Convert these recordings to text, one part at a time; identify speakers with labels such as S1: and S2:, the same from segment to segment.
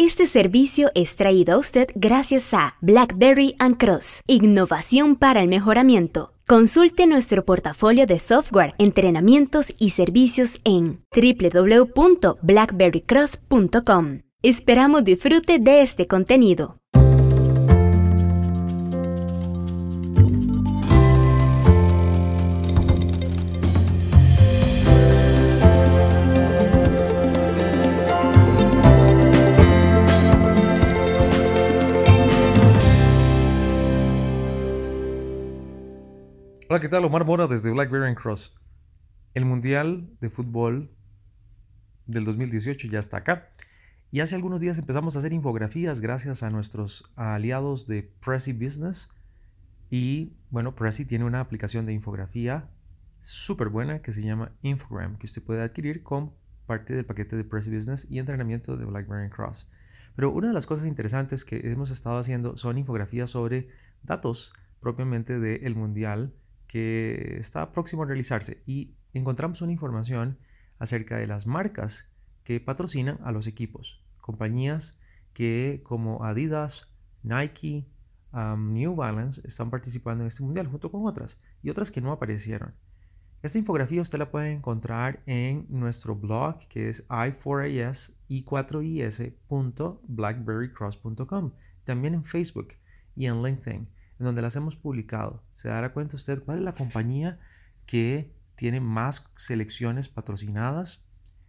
S1: Este servicio es traído a usted gracias a BlackBerry ⁇ Cross, innovación para el mejoramiento. Consulte nuestro portafolio de software, entrenamientos y servicios en www.blackberrycross.com. Esperamos disfrute de este contenido.
S2: Hola, ¿qué tal? Omar Mora desde Blackberry Cross. El Mundial de Fútbol del 2018 ya está acá. Y hace algunos días empezamos a hacer infografías gracias a nuestros aliados de Prezi Business. Y bueno, Prezi tiene una aplicación de infografía súper buena que se llama Infogram, que usted puede adquirir con parte del paquete de Prezi Business y entrenamiento de BlackBerry Cross. Pero una de las cosas interesantes que hemos estado haciendo son infografías sobre datos propiamente del Mundial que está próximo a realizarse y encontramos una información acerca de las marcas que patrocinan a los equipos. Compañías que como Adidas, Nike, New Balance están participando en este mundial junto con otras y otras que no aparecieron. Esta infografía usted la puede encontrar en nuestro blog que es i4is i4is.blackberrycross.com, también en Facebook y en LinkedIn en donde las hemos publicado, se dará cuenta usted cuál es la compañía que tiene más selecciones patrocinadas,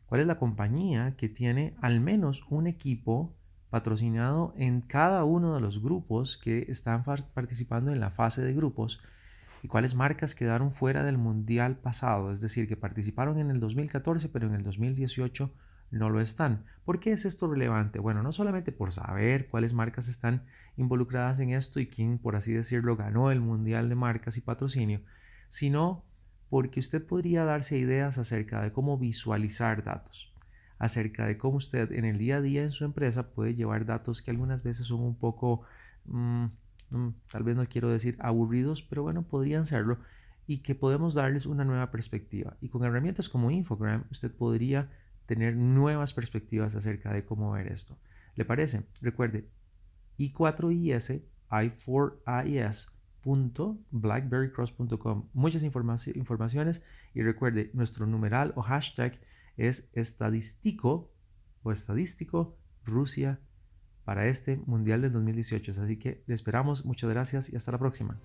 S2: cuál es la compañía que tiene al menos un equipo patrocinado en cada uno de los grupos que están participando en la fase de grupos y cuáles marcas quedaron fuera del mundial pasado, es decir, que participaron en el 2014 pero en el 2018 no lo están. ¿Por qué es esto relevante? Bueno, no solamente por saber cuáles marcas están involucradas en esto y quién, por así decirlo, ganó el Mundial de Marcas y Patrocinio, sino porque usted podría darse ideas acerca de cómo visualizar datos, acerca de cómo usted en el día a día en su empresa puede llevar datos que algunas veces son un poco, mm, mm, tal vez no quiero decir aburridos, pero bueno, podrían serlo, y que podemos darles una nueva perspectiva. Y con herramientas como Infogram, usted podría tener nuevas perspectivas acerca de cómo ver esto. ¿Le parece? Recuerde, i4is, i4is.blackberrycross.com. Muchas informaciones y recuerde, nuestro numeral o hashtag es estadístico o estadístico Rusia para este Mundial del 2018. Así que le esperamos. Muchas gracias y hasta la próxima.